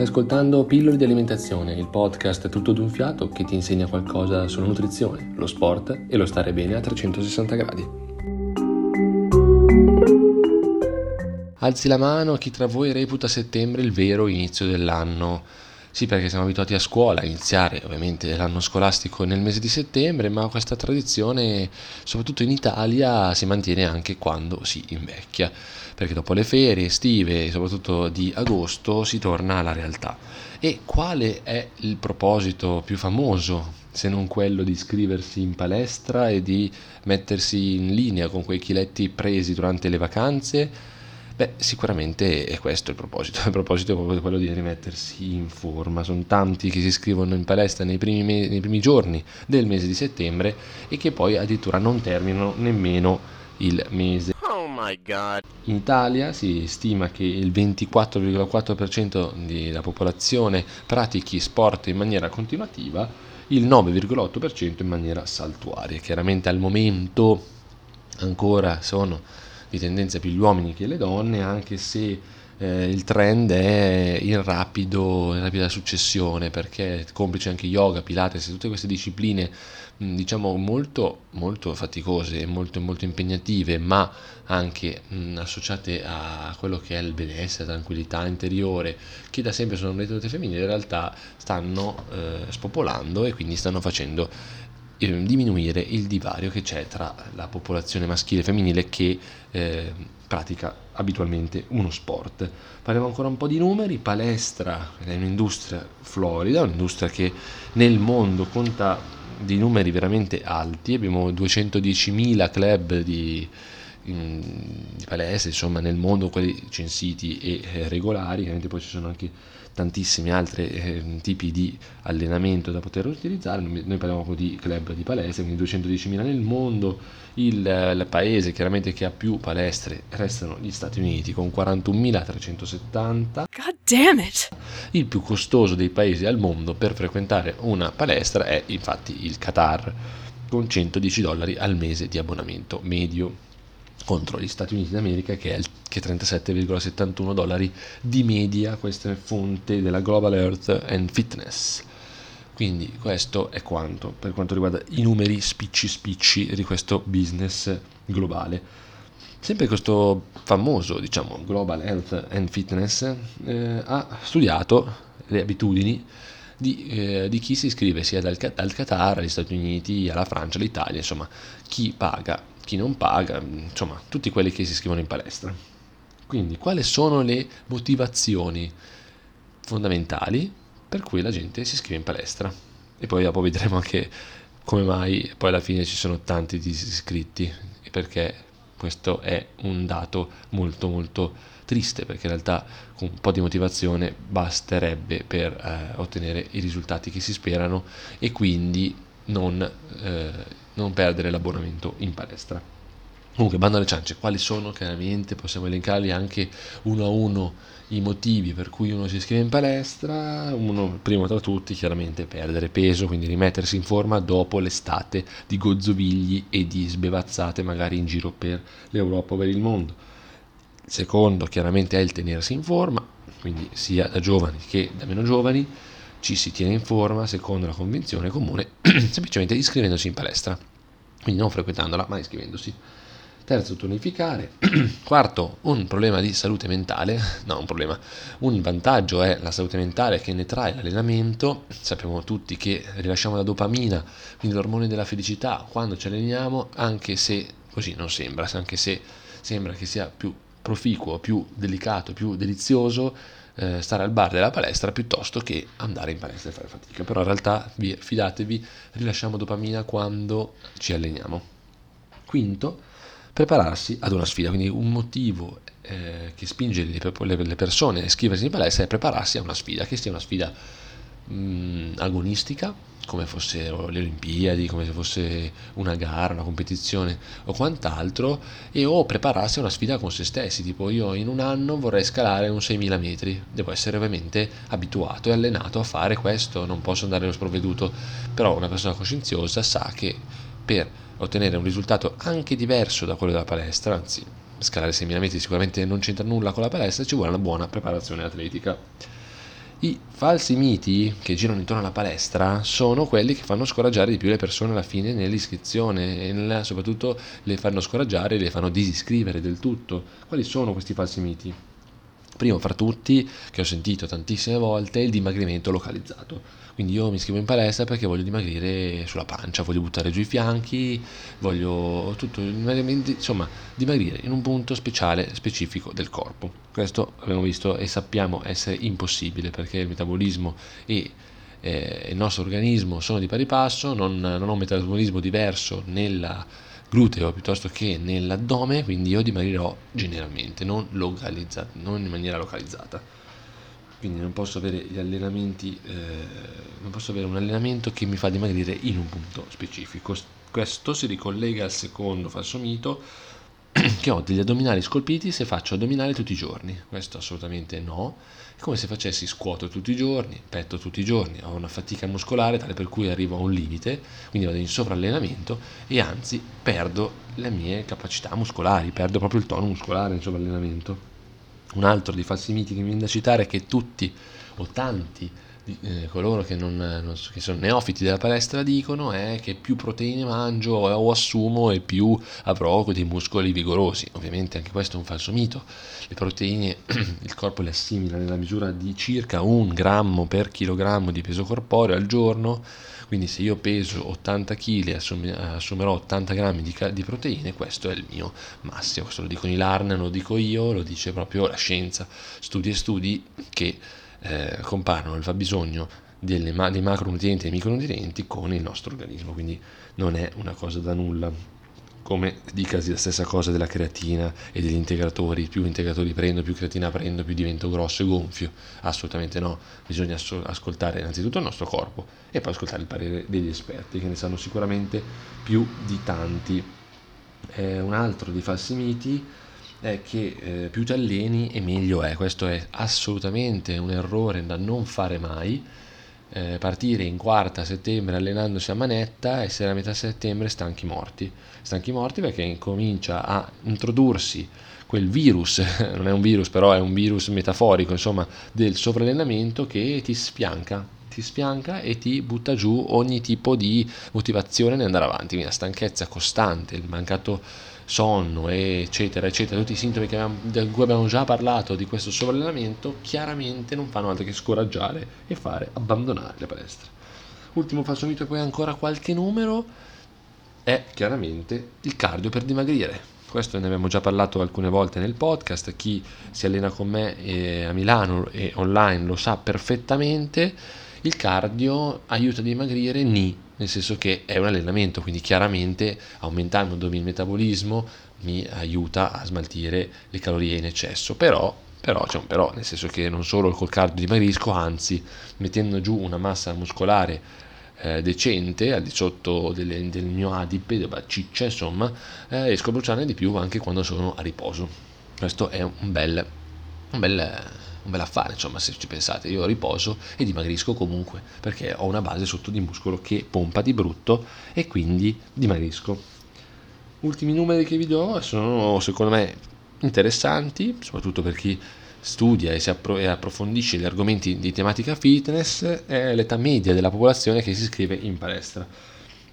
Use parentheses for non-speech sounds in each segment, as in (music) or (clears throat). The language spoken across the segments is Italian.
Stai ascoltando Pillole di alimentazione, il podcast tutto d'un fiato che ti insegna qualcosa sulla nutrizione, lo sport e lo stare bene a 360 gradi. Alzi la mano a chi tra voi reputa settembre il vero inizio dell'anno. Sì, perché siamo abituati a scuola a iniziare ovviamente l'anno scolastico nel mese di settembre, ma questa tradizione, soprattutto in Italia, si mantiene anche quando si invecchia, perché dopo le ferie estive, soprattutto di agosto, si torna alla realtà. E quale è il proposito più famoso, se non quello di iscriversi in palestra e di mettersi in linea con quei chiletti presi durante le vacanze? Beh, sicuramente è questo il proposito, (laughs) il proposito è proprio quello di rimettersi in forma. Sono tanti che si iscrivono in palestra nei primi, me- nei primi giorni del mese di settembre e che poi addirittura non terminano nemmeno il mese. Oh my god. In Italia si stima che il 24,4% della popolazione pratichi sport in maniera continuativa, il 9,8% in maniera saltuaria. Chiaramente al momento ancora sono di tendenza più gli uomini che le donne, anche se eh, il trend è in, rapido, in rapida successione, perché complice anche yoga, pilates, tutte queste discipline diciamo molto, molto faticose e molto, molto impegnative, ma anche mh, associate a quello che è il benessere, la tranquillità interiore, che da sempre sono ritenute femminili, in realtà stanno eh, spopolando e quindi stanno facendo eh, diminuire il divario che c'è tra la popolazione maschile e femminile che eh, pratica abitualmente uno sport. Parliamo ancora un po' di numeri, palestra è un'industria florida, un'industria che nel mondo conta di numeri veramente alti, abbiamo 210.000 club di, di palestre, insomma nel mondo quelli censiti e eh, regolari, ovviamente poi ci sono anche tantissimi altri eh, tipi di allenamento da poter utilizzare, noi parliamo di club di palestre, quindi 210.000 nel mondo, il, il, paese chiaramente che ha più palestre restano gli Stati Uniti con 41.370. God damn it! Il più costoso dei paesi al mondo per frequentare una palestra è infatti il Qatar con 110 dollari al mese di abbonamento medio contro gli Stati Uniti d'America che è, che 37,71 dollari di media, questa è fonte della Global Earth and Fitness. Quindi questo è quanto per quanto riguarda i numeri spicci spicci di questo business globale. Sempre questo famoso, diciamo, Global Health and Fitness eh, ha studiato le abitudini di, eh, di, chi si iscrive sia dal, dal Qatar agli Stati Uniti, alla Francia, all'Italia, insomma, chi paga chi non paga, insomma, tutti quelli che si iscrivono in palestra. Quindi, quali sono le motivazioni fondamentali per cui la gente si iscrive in palestra? E poi dopo vedremo anche come mai poi alla fine ci sono tanti disiscritti, perché questo è un dato molto molto triste, perché in realtà con un po' di motivazione basterebbe per eh, ottenere i risultati che si sperano e quindi non eh, non perdere l'abbonamento in palestra. Comunque, bando alle ciance, quali sono? Chiaramente possiamo elencarli anche uno a uno i motivi per cui uno si iscrive in palestra. Uno, primo tra tutti, chiaramente perdere peso, quindi rimettersi in forma dopo l'estate di gozzovigli e di sbevazzate magari in giro per l'Europa o per il mondo. Secondo, chiaramente, è il tenersi in forma, quindi sia da giovani che da meno giovani ci si tiene in forma secondo la convinzione comune (clears throat) semplicemente iscrivendosi in palestra, quindi non frequentandola ma iscrivendosi. Terzo, tonificare. (clears throat) Quarto, un problema di salute mentale. (laughs) No, un problema. Un vantaggio è la salute mentale che ne trae l'allenamento. Sappiamo tutti che rilasciamo la dopamina, quindi l'ormone della felicità, quando ci alleniamo, anche se così non sembra, anche se sembra che sia più proficuo, più delicato, più delizioso eh, stare al bar della palestra piuttosto che andare in palestra e fare fatica. Però in realtà, vi, fidatevi, rilasciamo dopamina quando ci alleniamo. Quinto, prepararsi ad una sfida, quindi un motivo eh, che spinge le, le, persone a iscriversi in palestra è prepararsi a una sfida, che sia una sfida mh, mm, agonistica, come fossero le Olimpiadi, come se fosse una gara, una competizione o quant'altro, e o prepararsi a una sfida con se stessi, tipo io in un anno vorrei scalare un 6.000 metri, devo essere ovviamente abituato e allenato a fare questo, non posso andare allo sprovveduto, però una persona coscienziosa sa che per ottenere un risultato anche diverso da quello della palestra, anzi scalare 6.000 metri sicuramente non c'entra nulla con la palestra, ci vuole una buona preparazione atletica. I falsi miti che girano intorno alla palestra sono quelli che fanno scoraggiare di più le persone alla fine nell'iscrizione e nella, soprattutto le fanno scoraggiare e le fanno disiscrivere del tutto. Quali sono questi falsi miti? Primo fra tutti, che ho sentito tantissime volte, è il dimagrimento localizzato. Quindi io mi iscrivo in palestra perché voglio dimagrire sulla pancia, voglio buttare giù i fianchi, voglio tutto, insomma, dimagrire in un punto speciale, specifico del corpo. Questo abbiamo visto e sappiamo essere impossibile perché il metabolismo e eh, il nostro organismo sono di pari passo, non, non ho un metabolismo diverso nella gluteo piuttosto che nell'addome, quindi io dimagrirò generalmente, non, non in maniera localizzata quindi non posso avere gli allenamenti, eh, non posso avere un allenamento che mi fa dimagrire in un punto specifico. Questo si ricollega al secondo falso mito (clears throat) che ho degli addominali scolpiti se faccio addominali tutti i giorni. Questo assolutamente no. È come se facessi scuoto tutti i giorni, petto tutti i giorni, ho una fatica muscolare tale per cui arrivo a un limite, quindi vado in sovrallenamento e anzi perdo le mie capacità muscolari, perdo proprio il tono muscolare in sovrallenamento. Un altro di falsi miti che mi viene da citare è che tutti o tanti eh, coloro che, non, non, che, sono neofiti della palestra dicono è che più proteine mangio o assumo e più avrò dei muscoli vigorosi. Ovviamente anche questo è un falso mito. Le proteine (clears throat) il corpo le assimila nella misura di circa un grammo per chilogrammo di peso corporeo al giorno quindi se io peso 80 kg e assumerò 80 grammi di, di, proteine, questo è il mio massimo. Questo lo dicono i LARN, lo dico io, lo dice proprio la scienza. Studi e studi che eh, comparano il fabbisogno delle, dei macronutrienti e dei micronutrienti con il nostro organismo, quindi non è una cosa da nulla come dicasi la stessa cosa della creatina e degli integratori, più integratori prendo, più creatina prendo, più divento grosso e gonfio. Assolutamente no, bisogna ascoltare innanzitutto il nostro corpo e poi ascoltare il parere degli esperti che ne sanno sicuramente più di tanti. Eh, un altro dei falsi miti è che eh, più ti alleni e meglio è, questo è assolutamente un errore da non fare mai. Eh, partire in quarta settembre allenandosi a manetta, essere a metà settembre stanchi morti. Stanchi morti perché incomincia a introdursi quel virus, (laughs) non è un virus però è un virus metaforico, insomma, del sovrallenamento che ti spianca, ti spianca e ti butta giù ogni tipo di motivazione nell'andare avanti, quindi la stanchezza costante, il mancato sonno, eccetera, eccetera, tutti i sintomi abbiamo, di cui abbiamo già parlato di questo sovrallenamento, chiaramente non fanno altro che scoraggiare e fare abbandonare le palestre. Ultimo falso mito e poi ancora qualche numero è chiaramente il cardio per dimagrire. Questo ne abbiamo già parlato alcune volte nel podcast, chi si allena con me eh, a Milano e online lo sa perfettamente, il cardio aiuta a dimagrire ni nel senso che è un allenamento, quindi chiaramente aumentando il metabolismo mi aiuta a smaltire le calorie in eccesso, però, però un però, nel senso che non solo col cardio dimagrisco, anzi mettendo giù una massa muscolare eh, decente al di sotto delle, del mio adipe, della ciccia, insomma, eh, riesco a bruciarne di più anche quando sono a riposo. Questo è un bel, un bel un bel affare, insomma, se ci pensate, io riposo e dimagrisco comunque, perché ho una base sotto di muscolo che pompa di brutto e quindi dimagrisco. Ultimi numeri che vi do sono secondo me interessanti, soprattutto per chi studia e, appro- e approfondisce gli argomenti di tematica fitness, è l'età media della popolazione che si iscrive in palestra.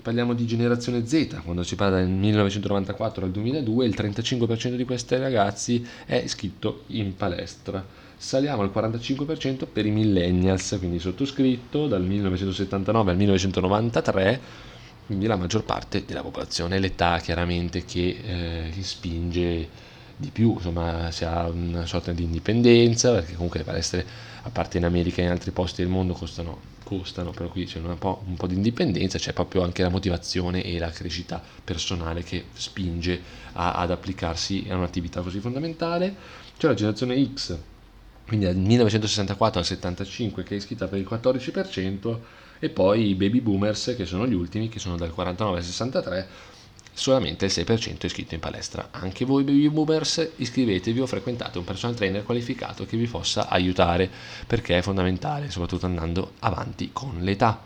Parliamo di generazione Z, quando si parla dal 1994 al 2002, il 35% di questi ragazzi è iscritto in palestra saliamo al 45% per i millennials, quindi sottoscritto dal 1979 al 1993, quindi la maggior parte della popolazione, l'età chiaramente che, eh, che spinge di più, insomma si ha una sorta di indipendenza, perché comunque le palestre, a parte in America e in altri posti del mondo, costano, costano però qui c'è un po', un po' di indipendenza, c'è proprio anche la motivazione e la crescita personale che spinge a, ad applicarsi a un'attività così fondamentale. C'è la generazione X, quindi dal 1964 al 75 che è iscritta per il 14% e poi i baby boomers che sono gli ultimi che sono dal 49 al 63 solamente il 6% è iscritto in palestra. Anche voi baby boomers iscrivetevi o frequentate un personal trainer qualificato che vi possa aiutare perché è fondamentale, soprattutto andando avanti con l'età.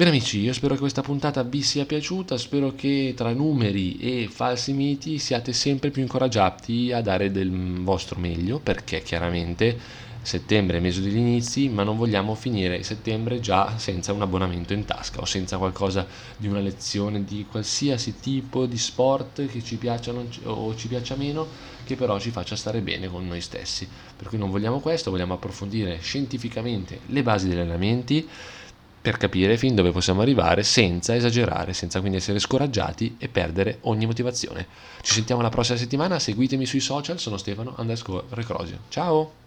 Bene amici, io spero che questa puntata vi sia piaciuta, spero che tra numeri e falsi miti siate sempre più incoraggiati a dare del vostro meglio, perché chiaramente settembre è mese degli inizi, ma non vogliamo finire settembre già senza un abbonamento in tasca o senza qualcosa di una lezione di qualsiasi tipo di sport che ci piaccia o ci piaccia meno, che però ci faccia stare bene con noi stessi. Per cui non vogliamo questo, vogliamo approfondire scientificamente le basi degli allenamenti per capire fin dove possiamo arrivare senza esagerare, senza quindi essere scoraggiati e perdere ogni motivazione. Ci sentiamo la prossima settimana, seguitemi sui social, sono Stefano underscore Recrosio. Ciao!